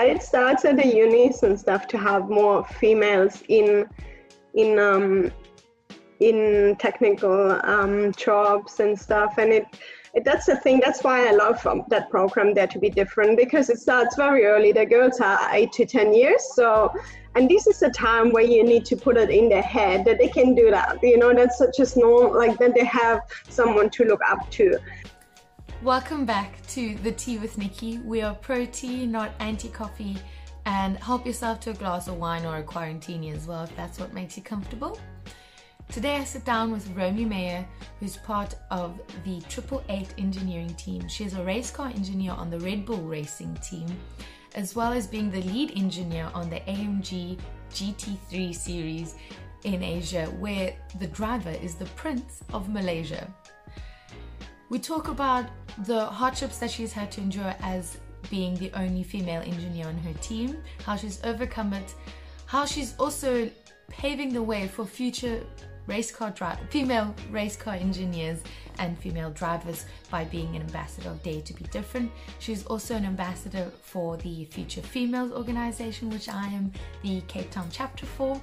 it starts at the unis and stuff to have more females in in um, in technical um, jobs and stuff, and it, it that's the thing. That's why I love um, that program Dare to Be Different because it starts very early. The girls are eight to ten years, so and this is a time where you need to put it in their head that they can do that. You know, that's such a normal like that they have someone to look up to. Welcome back to the Tea with Nicky. We are pro tea, not anti coffee, and help yourself to a glass of wine or a quarantini as well if that's what makes you comfortable. Today I sit down with Romy Mayer, who's part of the Triple Eight engineering team. She is a race car engineer on the Red Bull racing team, as well as being the lead engineer on the AMG GT3 series in Asia, where the driver is the Prince of Malaysia. We talk about the hardships that she's had to endure as being the only female engineer on her team, how she's overcome it, how she's also paving the way for future race car dri- female race car engineers and female drivers by being an ambassador of Dare to Be Different. She's also an ambassador for the Future Females organization, which I am the Cape Town chapter for.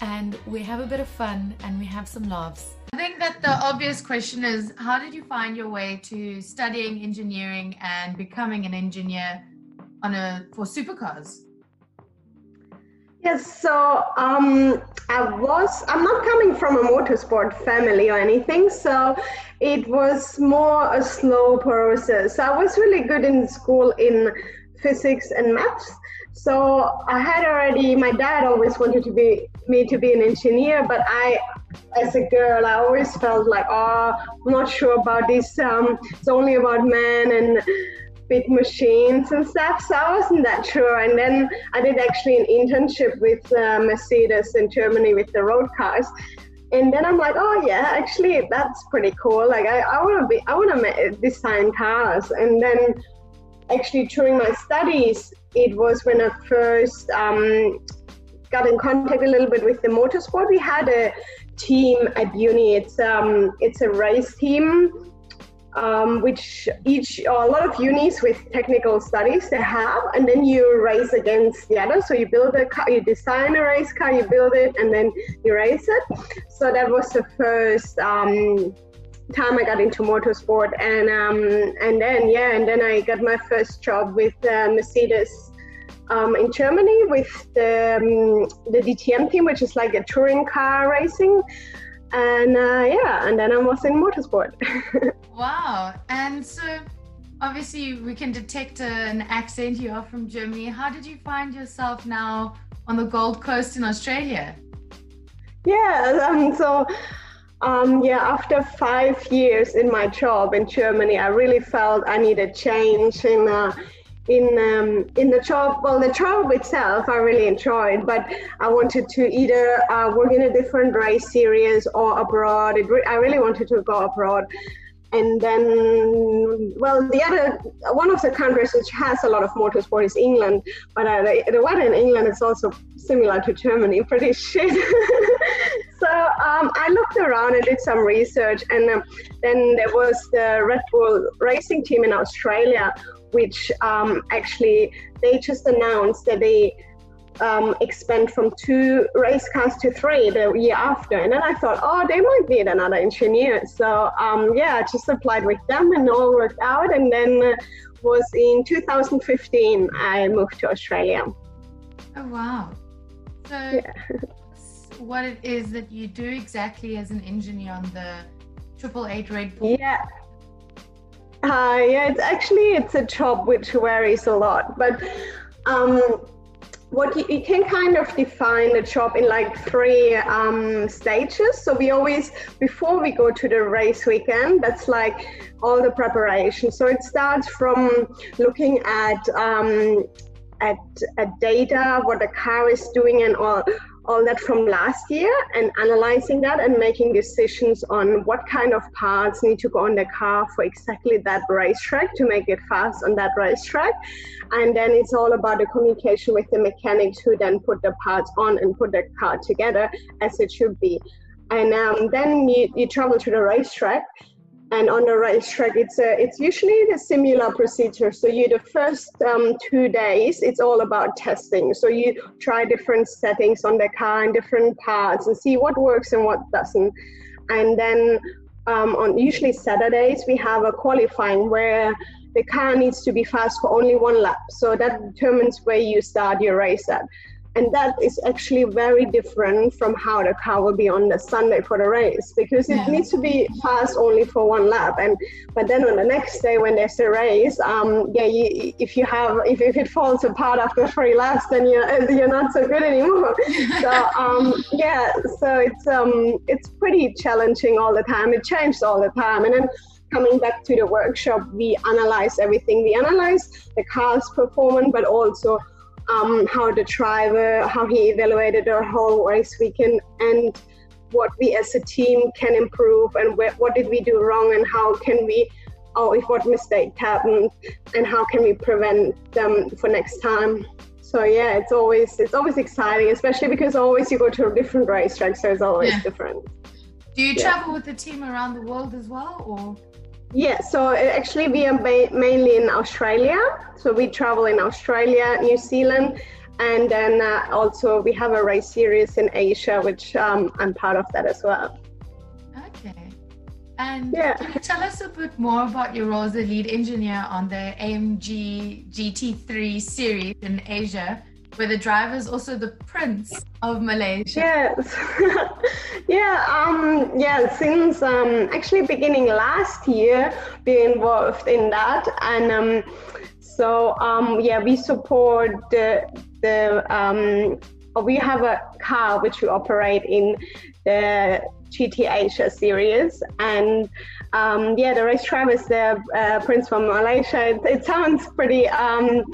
And we have a bit of fun and we have some laughs I think that the obvious question is how did you find your way to studying engineering and becoming an engineer on a for supercars? Yes, so um, I was, I'm not coming from a motorsport family or anything, so it was more a slow process. I was really good in school in physics and maths. So I had already, my dad always wanted to be me to be an engineer, but I as a girl, I always felt like, oh, I'm not sure about this. Um, it's only about men and big machines and stuff. So I wasn't that sure. And then I did actually an internship with uh, Mercedes in Germany with the road cars. And then I'm like, oh yeah, actually that's pretty cool. Like I, I want to be, I want to design cars. And then actually during my studies, it was when I first um, got in contact a little bit with the motorsport. We had a team at uni. It's um, it's a race team, um, which each a lot of unis with technical studies they have, and then you race against the other. So you build a car, you design a race car, you build it, and then you race it. So that was the first. Um, time I got into motorsport and um, and then yeah and then I got my first job with uh, Mercedes um, in Germany with the, um, the DTM team, which is like a touring car racing. And uh, yeah, and then I was in motorsport. wow. And so obviously we can detect an accent. You are from Germany. How did you find yourself now on the Gold Coast in Australia? Yeah, um, so um, yeah, after five years in my job in Germany, I really felt I needed change in uh, in um, in the job well the job itself i really enjoyed but i wanted to either uh, work in a different race series or abroad. Re- i really wanted to go abroad. And then well the other one of the countries which has a lot of motorsport is england but uh, the, the weather in england is also similar to germany pretty shit. So um, i looked around and did some research and um, then there was the red bull racing team in australia which um, actually they just announced that they um, expand from two race cars to three the year after. And then I thought, oh, they might need another engineer. So um, yeah, I just applied with them and all worked out. And then uh, was in 2015 I moved to Australia. Oh wow! So yeah. what it is that you do exactly as an engineer on the Triple Eight Red Bull? Yeah. Uh, yeah, it's actually it's a job which varies a lot, but um, what you, you, can kind of define the job in like three um, stages. So we always before we go to the race weekend, that's like all the preparation. So it starts from looking at um, at, at data, what the car is doing, and all all that from last year and analyzing that and making decisions on what kind of parts need to go on the car for exactly that racetrack to make it fast on that racetrack. And then it's all about the communication with the mechanics who then put the parts on and put the car together as it should be. And um, then you, you travel to the racetrack and on the racetrack it's a, it's usually the similar procedure. So you the first um, two days it's all about testing. So you try different settings on the car and different parts and see what works and what doesn't. And then um, on usually saturdays we have a qualifying where the car needs to be fast for only one lap. So that determines where you start your race at and that is actually very different from how the car will be on the Sunday for the race because it yeah. needs to be fast only for one lap. And but then on the next day when there's a race, um, yeah, you, if you have if, if it falls apart after three laps, then you're you're not so good anymore. so um, yeah, so it's um it's pretty challenging all the time. It changes all the time, and then coming back to the workshop, we analyze everything. We analyze the car's performance, but also um, how the driver, how he evaluated our whole race weekend, and what we as a team can improve, and where, what did we do wrong, and how can we, or if what mistake happened, and how can we prevent them for next time. So yeah, it's always it's always exciting, especially because always you go to a different racetrack, so it's always yeah. different. Do you yeah. travel with the team around the world as well, or? Yeah, so uh, actually we are ba- mainly in Australia. So we travel in Australia, New Zealand, and then uh, also we have a race series in Asia, which um, I'm part of that as well. Okay. And yeah. can you tell us a bit more about your role as a lead engineer on the AMG GT3 series in Asia? Where the driver is also the prince of Malaysia. Yes, yeah, um, yeah. Since um, actually beginning last year, being involved in that, and um, so um, yeah, we support the the um, we have a car which we operate in the GT Asia series, and um, yeah, the race driver is the uh, prince from Malaysia. It, it sounds pretty um,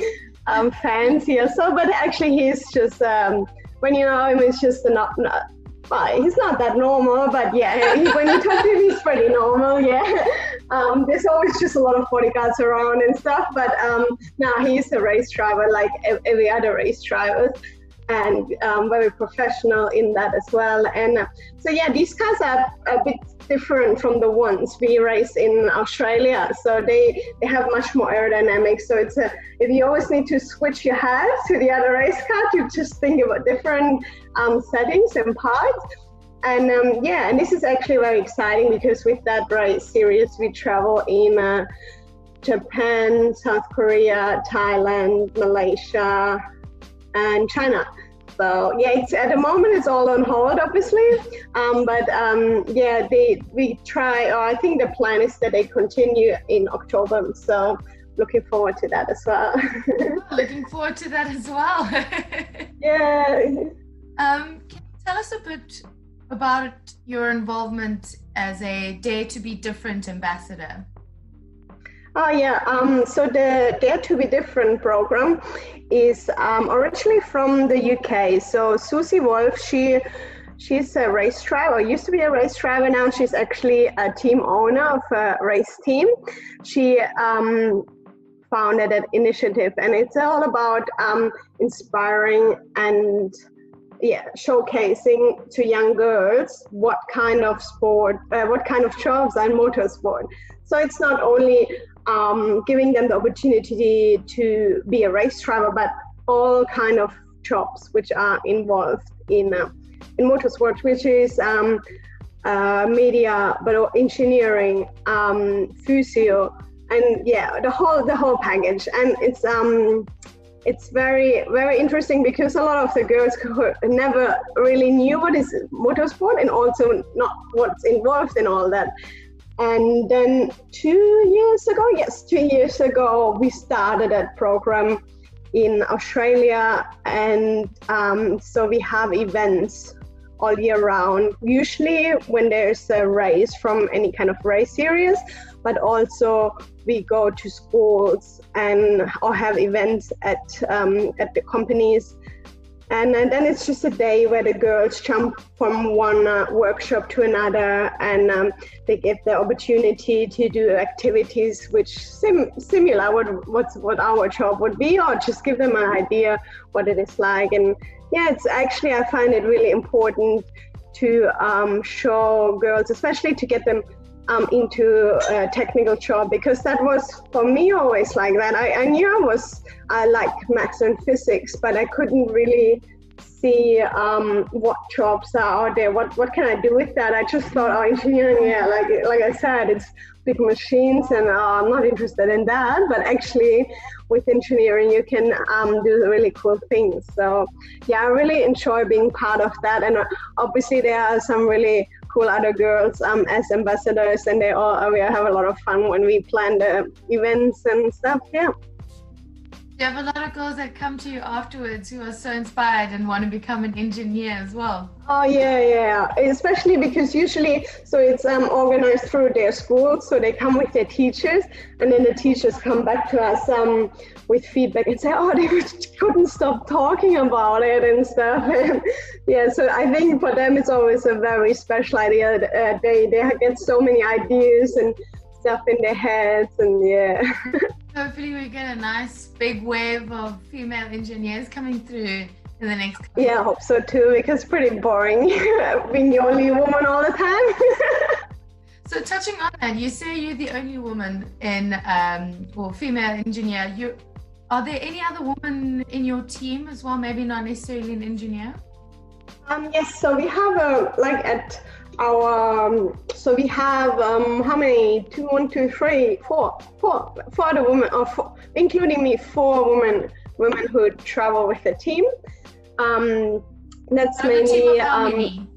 um, fancy or so, but actually he's just um, when you know him, he's just not, not well, he's not that normal, but yeah, he, when you talk to him, he's pretty normal. Yeah, um, there's always just a lot of bodyguards around and stuff, but um, now he's a race driver like every other race driver and um, very professional in that as well. And uh, so, yeah, these cars are a bit different from the ones we race in Australia. So they, they have much more aerodynamics. So it's a, if you always need to switch your head to the other race car to just think about different um, settings and parts. And um, yeah, and this is actually very exciting because with that race series, we travel in uh, Japan, South Korea, Thailand, Malaysia, and China. So yeah, it's at the moment it's all on hold, obviously. Um, but um, yeah, they we try. Or I think the plan is that they continue in October. So looking forward to that as well. looking forward to that as well. yeah. Um, can you tell us a bit about your involvement as a Dare to Be Different ambassador? Oh yeah, um, so the Dare to Be Different program is um, originally from the UK. So Susie Wolff, she she's a race driver, used to be a race driver. Now she's actually a team owner of a race team. She um, founded an initiative, and it's all about um, inspiring and yeah, showcasing to young girls what kind of sport, uh, what kind of jobs in motorsport. So it's not only um, giving them the opportunity to be a race driver, but all kind of jobs which are involved in uh, in motorsport, which is um, uh, media, but engineering, um, physio, and yeah, the whole the whole package. And it's um, it's very very interesting because a lot of the girls never really knew what is motorsport and also not what's involved in all that and then two years ago, yes, two years ago, we started that program in Australia. And um, so we have events all year round, usually when there's a race from any kind of race series, but also we go to schools and or have events at um, at the companies and, and, then it's just a day where the girls jump from one uh, workshop to another and um, they get the opportunity to do activities which sim- similar what what's what our job would be or just give them an idea what it is like. And yeah it's actually i find it really important to um, show girls especially to get them um, into a technical job because that was for me always like that. I, I knew I was I like maths and physics, but I couldn't really see um, what jobs are out there. What what can I do with that? I just thought, oh, engineering, yeah, like like I said, it's big machines, and uh, I'm not interested in that. But actually, with engineering, you can um, do really cool things. So yeah, I really enjoy being part of that. And uh, obviously, there are some really cool other girls um, as ambassadors, and they all we have a lot of fun when we plan the events and stuff. Yeah. You have a lot of girls that come to you afterwards who are so inspired and want to become an engineer as well. Oh yeah, yeah. Especially because usually, so it's um, organized through their school, so they come with their teachers, and then the teachers come back to us um, with feedback and say, oh, they couldn't stop talking about it and stuff. And yeah, so I think for them it's always a very special idea. Uh, they they get so many ideas and stuff in their heads, and yeah. Hopefully, we get a nice big wave of female engineers coming through in the next. Couple. Yeah, I hope so too. Because it's pretty boring being the only woman all the time. so, touching on that, you say you're the only woman in, um, or female engineer. You are there any other women in your team as well? Maybe not necessarily an engineer. Um, yes, so we have a like at our um, so we have um, how many two one two three four four four other women or four, including me four women women who travel with the team um, that's mainly um,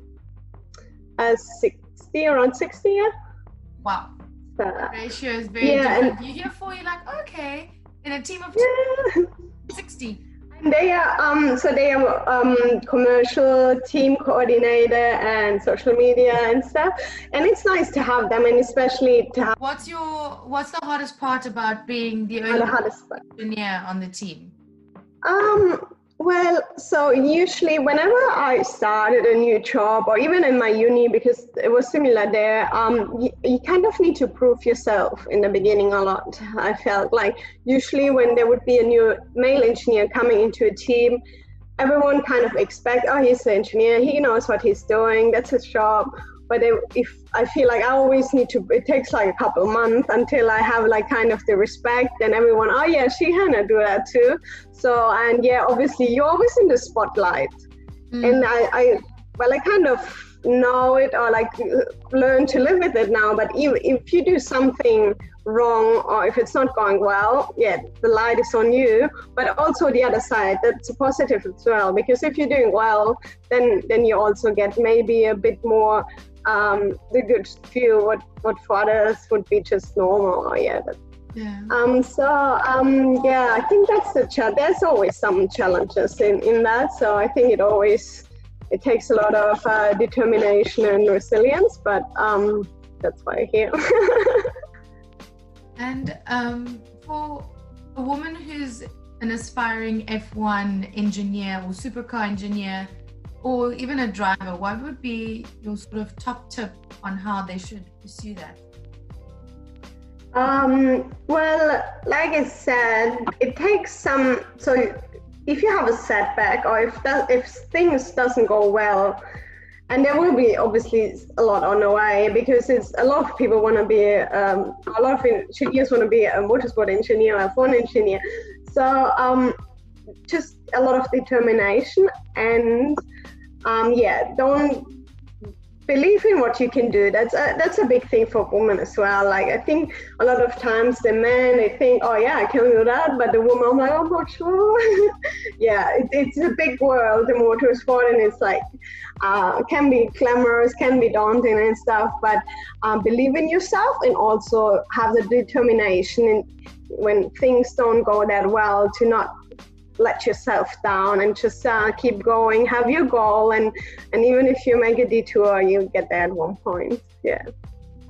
uh, 60 around 60 yeah wow the ratio is very yeah, different. And, you hear four you're like okay in a team of yeah. 60 they are um, so they are um, commercial team coordinator and social media and stuff, and it's nice to have them, and especially to have. What's your What's the hardest part about being the only hardest part? engineer on the team? Um, well, so usually whenever I started a new job or even in my uni, because it was similar there, um, you, you, kind of need to prove yourself in the beginning a lot. I felt. Like usually when there would be a new male engineer coming into a team, everyone kind of expect, oh, he's an engineer, he knows what he's doing, that's his job but if I feel like I always need to, it takes like a couple months until I have like kind of the respect and everyone, oh yeah, she can do that too. So, and yeah, obviously you're always in the spotlight. Mm. And I, I, well, I kind of know it or like learn to live with it now. But if, if you do something wrong or if it's not going well, yeah, the light is on you. But also the other side, that's a positive as well. Because if you're doing well, then then you also get maybe a bit more um, the good view. What what for others would be just normal. Yeah. Yeah. Um, so um, yeah, I think that's the challenge. There's always some challenges in, in that. So I think it always it takes a lot of uh, determination and resilience. But um, that's why I'm here. and um, for a woman who's an aspiring F1 engineer or supercar engineer, or even a driver, what would be your sort of top tip on how they should pursue that? Um, well, like I said, it takes some. So, if you have a setback, or if that, if things doesn't go well, and there will be obviously a lot on the way because it's a lot of people want to be um, a lot of engineers want to be a motorsport engineer, a F1 engineer. So um, just a lot of determination and um, yeah, don't believe in what you can do. That's a, that's a big thing for women as well. Like I think a lot of times the men they think, oh yeah, I can do that, but the woman, I'm like, I'm not sure. yeah, it, it's a big world, the motorsport, and it's like uh, can be glamorous, can be daunting and stuff. But um, believe in yourself and also have the determination. And when things don't go that well, to not let yourself down and just uh, keep going have your goal and and even if you make a detour you get there at one point. Yeah.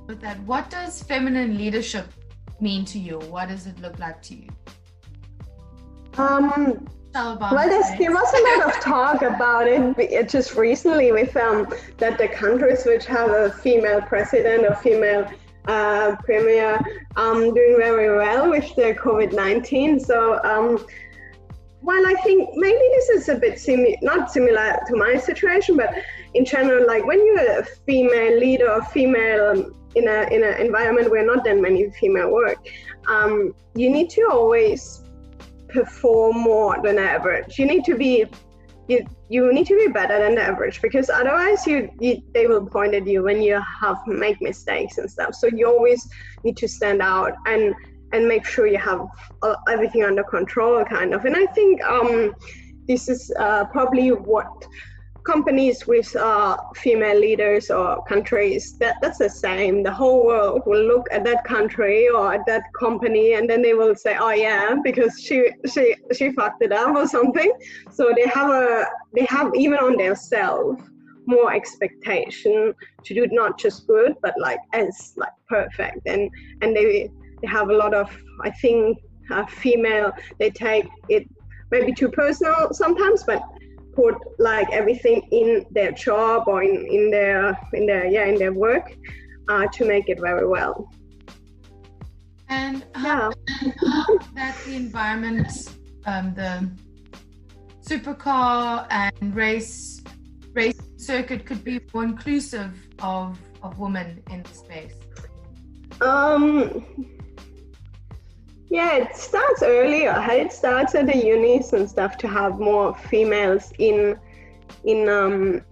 With that what does feminine leadership mean to you? What does it look like to you? Um well, there was a lot of talk about it just recently with um, that the countries which have a female president or female uh, premier um, doing very well with the COVID 19. So um, well, I think maybe this is a bit similar, not similar to my situation, but in general, like when you're a female leader or female in a in an environment where not that many female work, um, you need to always perform more than average. You need to be you you need to be better than the average because otherwise you, you they will point at you when you have make mistakes and stuff. So you always need to stand out and and make sure you have uh, everything under control, kind of. And I think um, this is uh, probably what companies with uh, female leaders or countries that that's the same. The whole world will look at that country or at that company and then they will say oh yeah because she she she fucked it up or something. So they have a they have even on themselves more expectation to do not just good but like as like perfect. And and they they have a lot of i think uh, female they take it maybe too personal sometimes but put like everything in their job or in, in their in their yeah in their work uh, to make it very well. And how, yeah. that the environment, um, the supercar and race race circuit could be more inclusive of of women in the space. Um, yeah, it starts earlier. It starts at the unis and stuff to have more females in in um,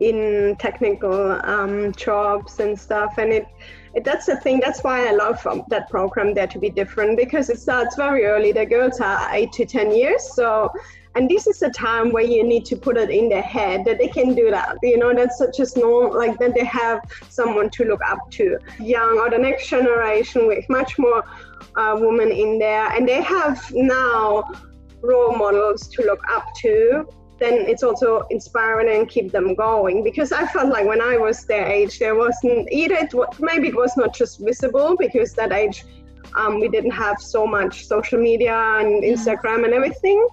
in technical um, jobs and stuff, and it, it that's the thing. That's why I love um, that program Dare to Be Different because it starts very early. The girls are eight to ten years, so and this is a time where you need to put it in their head that they can do that you know that's such a normal like that they have someone to look up to young or the next generation with much more uh, women in there and they have now role models to look up to then it's also inspiring and keep them going. Because I felt like when I was their age there wasn't either it, maybe it was not just visible because that age um, we didn't have so much social media and Instagram and everything.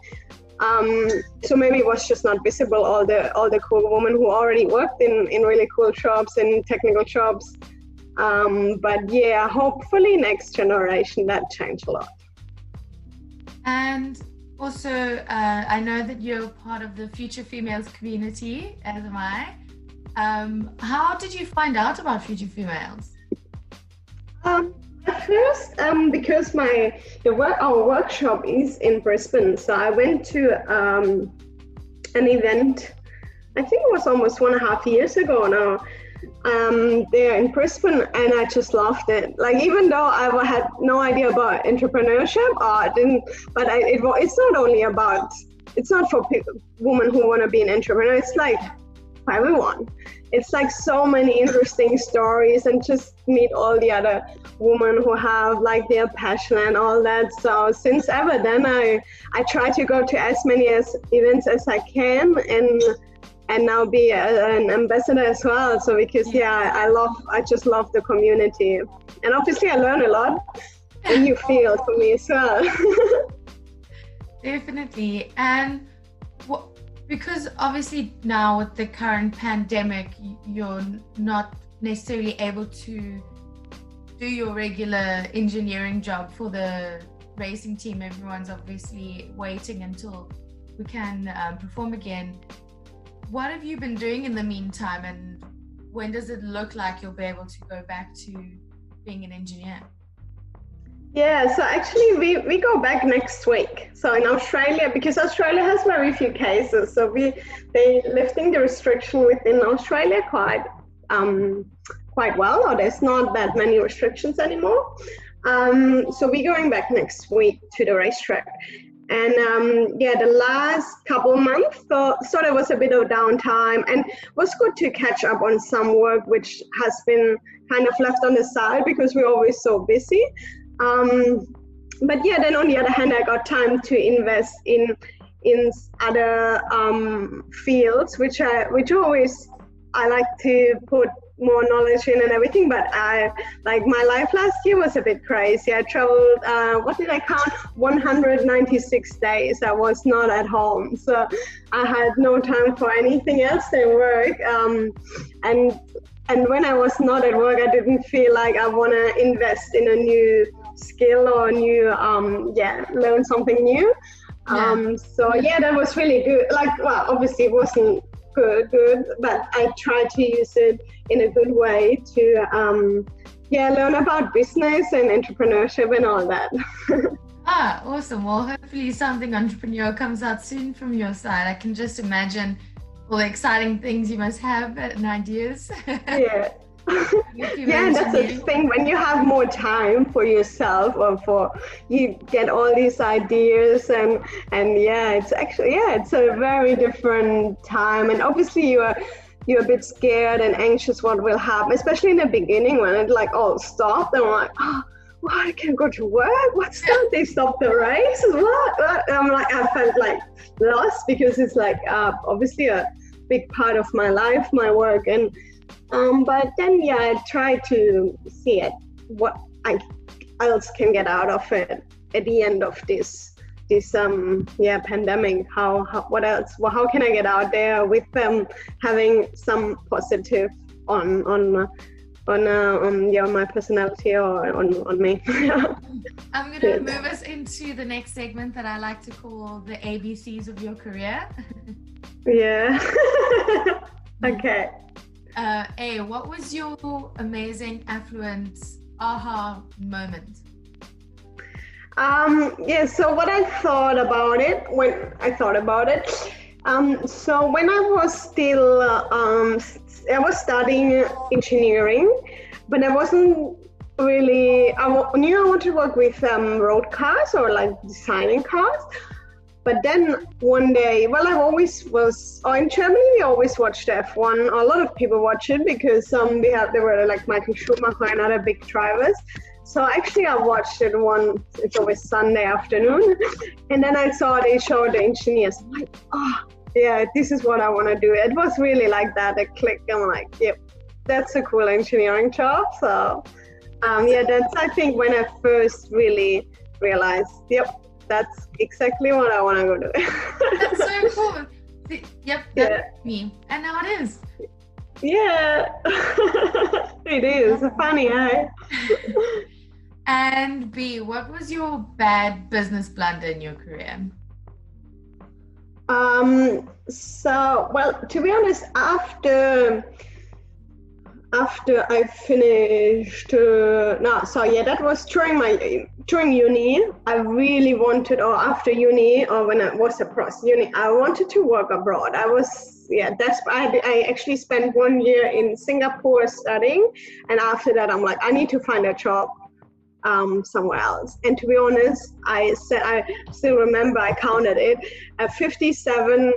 Um, so maybe it was just not visible all the all the cool women who already worked in, in really cool jobs and technical jobs um, but yeah, hopefully next generation that change a lot. And also, uh, I know that you're part of the Future Females community, as am I. Um, how did you find out about Future Females? Um, at first, um, because my the work, our workshop is in Brisbane, so I went to um, an event. I think it was almost one and a half years ago now, um, there in Brisbane, and I just loved it. Like even though I had no idea about entrepreneurship, uh, I didn't. But I, it, it's not only about. It's not for women who want to be an entrepreneur. It's like for everyone. It's like so many interesting stories, and just meet all the other women who have like their passion and all that. So since ever then, I I try to go to as many as events as I can, and and now be a, an ambassador as well. So because yeah, I love, I just love the community, and obviously I learn a lot. A new field for me as well. Definitely, and what because obviously now with the current pandemic, you're not necessarily able to do your regular engineering job for the racing team. Everyone's obviously waiting until we can um, perform again what have you been doing in the meantime and when does it look like you'll be able to go back to being an engineer? Yeah, so actually we, we go back next week. So in Australia, because Australia has very few cases, so we they lifting the restriction within Australia quite um, quite well, or there's not that many restrictions anymore. Um, so we're going back next week to the racetrack, and um, yeah the last couple months so, so there was a bit of downtime. And was good to catch up on some work which has been kind of left on the side because we're always so busy. Um, but yeah then on the other hand i got time to invest in in other um, fields which i which always i like to put more knowledge in and everything but i like my life last year was a bit crazy. I traveled uh, what did i count? 196 days. I was not at home. So i had no time for anything else than work. Um, and and when i was not at work i didn't feel like i want to invest in a new skill or a new um, yeah learn something new. Yeah. um, so yeah that was really good. Like well obviously it wasn't good, good. But I try to use it in a good way to, um, yeah, learn about business and entrepreneurship and all that. ah, awesome. Well, hopefully something entrepreneur comes out soon from your side. I can just imagine all the exciting things you must have and ideas. yeah. Yeah, that's the thing. When you have more time for yourself, or for you get all these ideas, and and yeah, it's actually yeah, it's a very different time. And obviously, you are you're a bit scared and anxious what will happen, especially in the beginning when it like all stopped. And I'm like, oh, what? I can't go to work. What's that? They stopped the race. What? what? I'm like, I felt like lost because it's like uh, obviously a big part of my life, my work, and um, but then, yeah, I try to see it, what I else can get out of it at the end of this this um yeah pandemic. How, how what else? Well how can i get out there with them um, having some positive on on on uh, on yeah my personality or on on me? I'm gonna yeah. move us into the next segment that i like to call the abcs of your career. Yeah. Okay uh, A, what was your amazing affluent aha moment? Um, yeah, so what I thought about it when I thought about it, um, so when I was still, um, I was studying engineering, but I wasn't really, I knew I wanted to work with um, road cars or like designing cars. But then one day, well, I always was oh, in Germany. We always watched F1. A lot of people watch it because um, they had they were like Michael Schumacher and other big drivers. So actually, I watched it one. It's always Sunday afternoon, and then I saw they showed the engineers. I'm like, oh, yeah, this is what I want to do. It was really like that. A click. I'm like, yep, that's a cool engineering job. So, um, yeah, that's I think when I first really realized, yep, that's exactly what I want to go do. that's so cool. Yep, that's yeah. me. And now it is. Yeah, it is. Funny, eh? and B, what was your bad business blunder in your career? Um, so, well, to be honest, after after I finished, uh, no, so yeah, that was during my during uni. I really wanted, or after uni, or when I was across uni, I wanted to work abroad. I was, yeah, that's I, I actually spent one year in Singapore studying, and after that, I'm like, I need to find a job um, somewhere else. And to be honest, I said I still remember I counted it at 57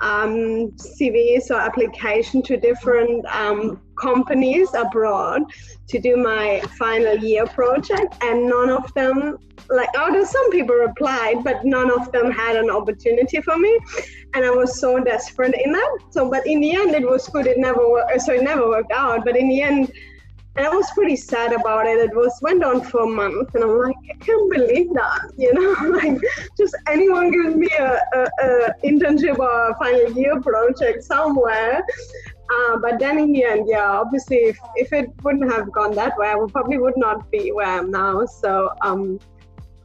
um, CVs or application to different um, companies abroad to do my final year project, and none of them, like, oh, some people replied, but none of them had an opportunity for me, and I was so desperate in that. So, but in the end, it was good. It never. So it never worked out. But in the end, and I was pretty sad about it. It was went on for a month, and I'm like, I can't believe that, you know, like just anyone gives me a, a, a internship or a final year project somewhere. Uh, but then in the end, yeah, obviously, if, if it wouldn't have gone that way, I would probably would not be where I am now. So um,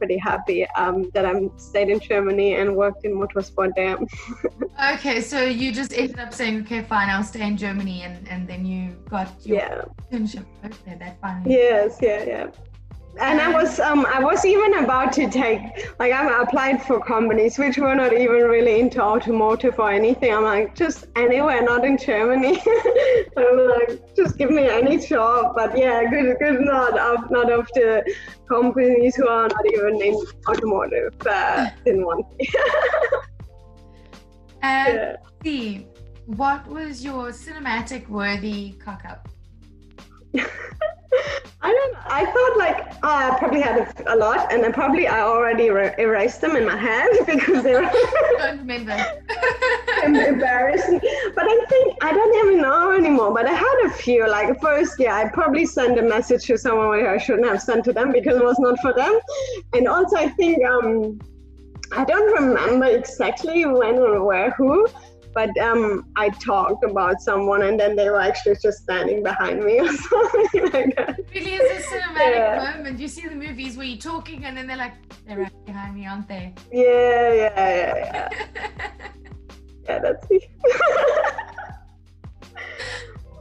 pretty happy um, that I'm stayed in Germany and worked in motorsport there. okay, so you just ended up saying, okay, fine, I'll stay in Germany, and, and then you got your yeah. internship. Okay, that fine. Yes, yeah, yeah and I was um I was even about to take like I applied for companies which were not even really into automotive or anything. I'm like just anywhere, not in Germany. I'm like just give me any job. But yeah, good good not of not of the companies who are not even in automotive. Uh, didn't want. and yeah. see, what was your cinematic worthy cock up? I don't. I thought like oh, I probably had a, a, lot, and then probably I already er- erased them in my head because they were. don't remember. embarrassing, but I think I don't even know anymore. But I had a few. Like first, yeah, I probably sent a message to someone where I shouldn't have sent to them because it was not for them, and also I think um, I don't remember exactly when or where who but um, I talked about someone and then they were actually just standing behind me or something like that. Really is a cinematic yeah. moment. You see the movies where you're talking and then they're like, they're right behind me, aren't they? Yeah, yeah, yeah, yeah. yeah, that's me.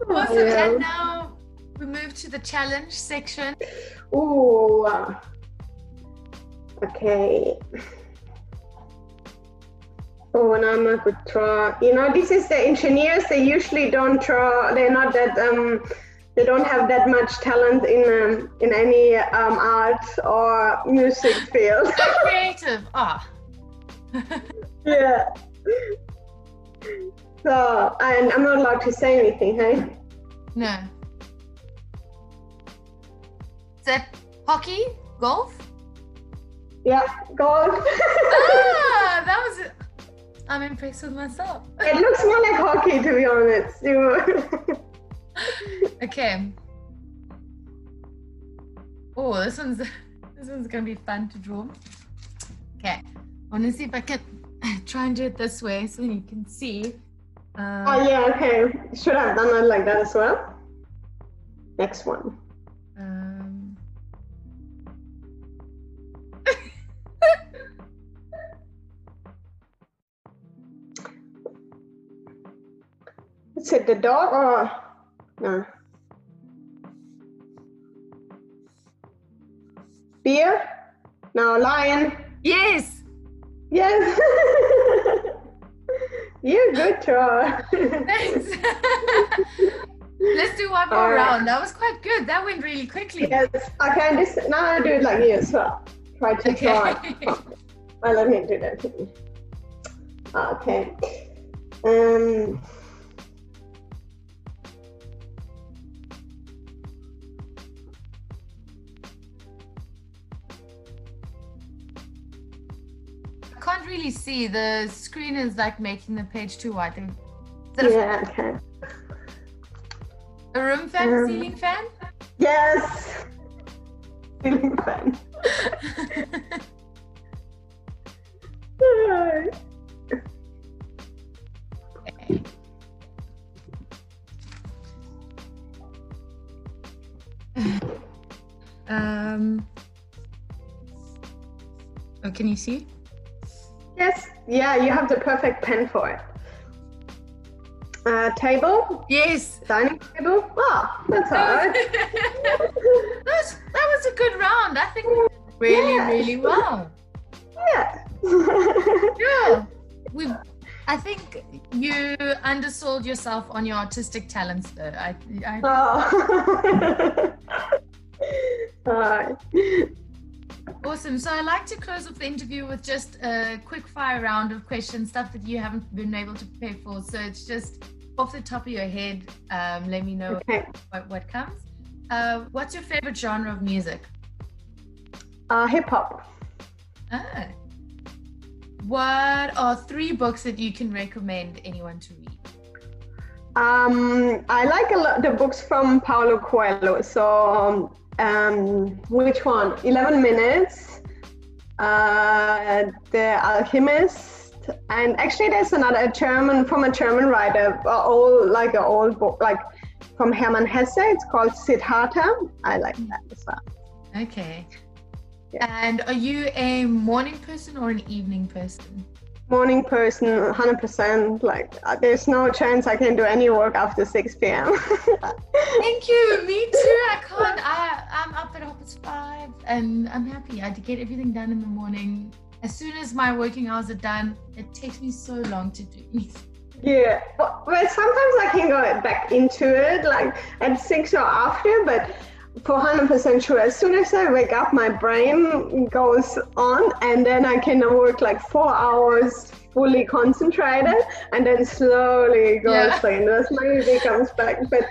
Awesome. Yeah. And now we move to the challenge section. Ooh. Okay. Oh, and I'm a good draw. You know, this is the engineers. They usually don't draw. They're not that. Um, they don't have that much talent in um, in any um, art or music field. So creative. Ah. Yeah. So, and I'm not allowed to say anything, hey? No. Is that hockey? Golf? Yeah, golf. ah, that was. I'm impressed with myself. It looks more like hockey, to be honest. okay. Oh, this one's this one's gonna be fun to draw. Okay, I want to see if I can try and do it this way so you can see. Uh, oh yeah, okay. Should I have done it like that as well? Next one. It the dog or no? Beer? No, lion. Yes. Yes. You're good, Troy. Thanks. Let's do one more round. That was quite good. That went really quickly. Yes. Okay, this, now I do it like you as well. Try to okay. try. Oh. Well, let me do that. Okay. Um. See. The screen is like making the page too wide. Yeah, okay. A room fan, um, ceiling fan? Yes. Ceiling fan. okay. um. Oh, can you see? Yes, yeah, you have the perfect pen for it. Uh, table? Yes. Dining table? Oh, that's all right. that, was, that was a good round. I think really, yeah. really well. Yeah. yeah. We, I think you undersold yourself on your artistic talents, though. I, I... Oh. all right. Awesome. So I like to close off the interview with just a quick fire round of questions, stuff that you haven't been able to prepare for. So it's just off the top of your head. Um, let me know okay. what, what comes. Uh, what's your favorite genre of music? Uh, hip hop. Ah. What are three books that you can recommend anyone to read? Um, I like a lot the books from Paulo Coelho. So um, um, which one? 11 Minutes, uh, The Alchemist, and actually there's another German, from a German writer, old, like an old book, like from Hermann Hesse, it's called Siddhartha. I like that as well. Okay. Yeah. And are you a morning person or an evening person? Morning person 100% like uh, there's no chance i can do any work after 6 p.m thank you. Me too. I can't. I, i'm up at half five and i'm happy. I get everything done in the morning. As soon as my working hours are done it takes me so long to do yeah. But, but sometimes i can go back into it like at six or after but for 100% sure as soon as i wake up my brain goes on and then i can work like four hours fully concentrated and then slowly goes yeah. like the slowly comes back but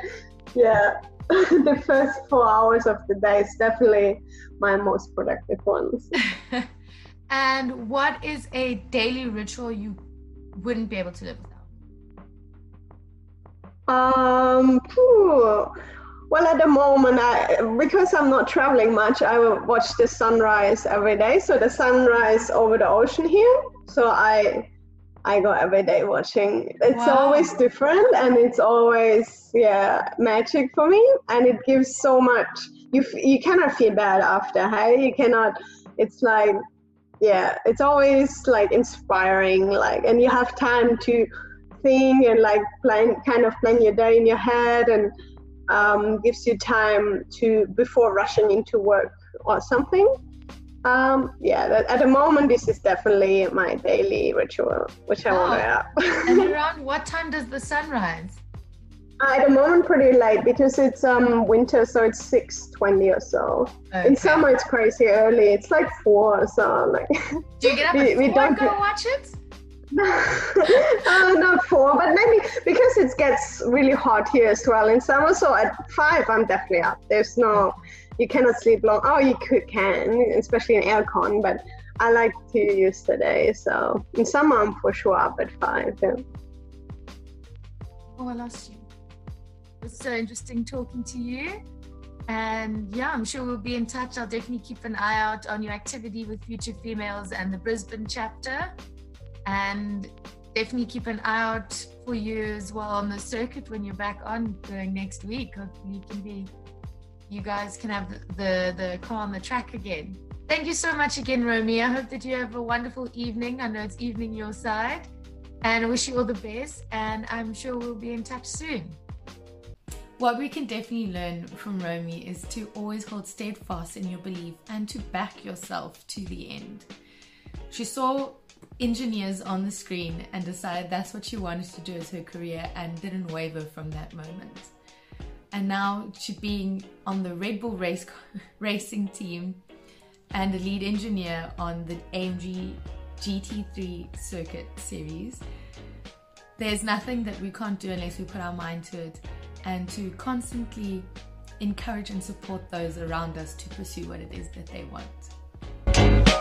yeah the first four hours of the day is definitely my most productive ones and what is a daily ritual you wouldn't be able to live without um phew. Well, at the moment, I, because I'm not traveling much, I watch the sunrise every day. So the sunrise over the ocean here. So I I go every day watching. It's wow. always different, and it's always yeah magic for me. And it gives so much. You you cannot feel bad after. Hey, you cannot. It's like yeah, it's always like inspiring. Like, and you have time to think and like plan kind of plan your day in your head and um, gives you time to before rushing into work or something. Um, yeah, that, at the moment, this is definitely my daily ritual, which I oh. want to have. and around what time does the sun rise? Uh, at the moment, pretty late because it's um winter, so it's six twenty or so. Okay. In summer, it's crazy early. It's like four, or so like. Do you get up we, we don't go watch it? uh, not four, but maybe because it gets really hot here as well in summer. So at five, I'm definitely up. There's no, you cannot sleep long. Oh, you could can, especially in aircon, but I like to use the day. So in summer, I'm for sure up at five. Yeah. Oh, I lost you. It's so interesting talking to you. And yeah, I'm sure we'll be in touch. I'll definitely keep an eye out on your activity with Future Females and the Brisbane chapter and definitely keep an eye out for you as well on the circuit when you're back on going next week. You can be, you guys can have the the car on the track again. Thank you so much again, Romy. I hope that you have a wonderful evening. I know it's evening your side, and I wish you all the best. And I'm sure we'll be in touch soon. What we can definitely learn from Romy is to always hold steadfast in your belief and to back yourself to the end. She saw engineers on the screen and decided that's what she wanted to do as her career and didn't waver from that moment. And now she being on the Red Bull race racing team and a lead engineer on the AMG GT3 circuit series. There's nothing that we can't do unless we put our mind to it and to constantly encourage and support those around us to pursue what it is that they want.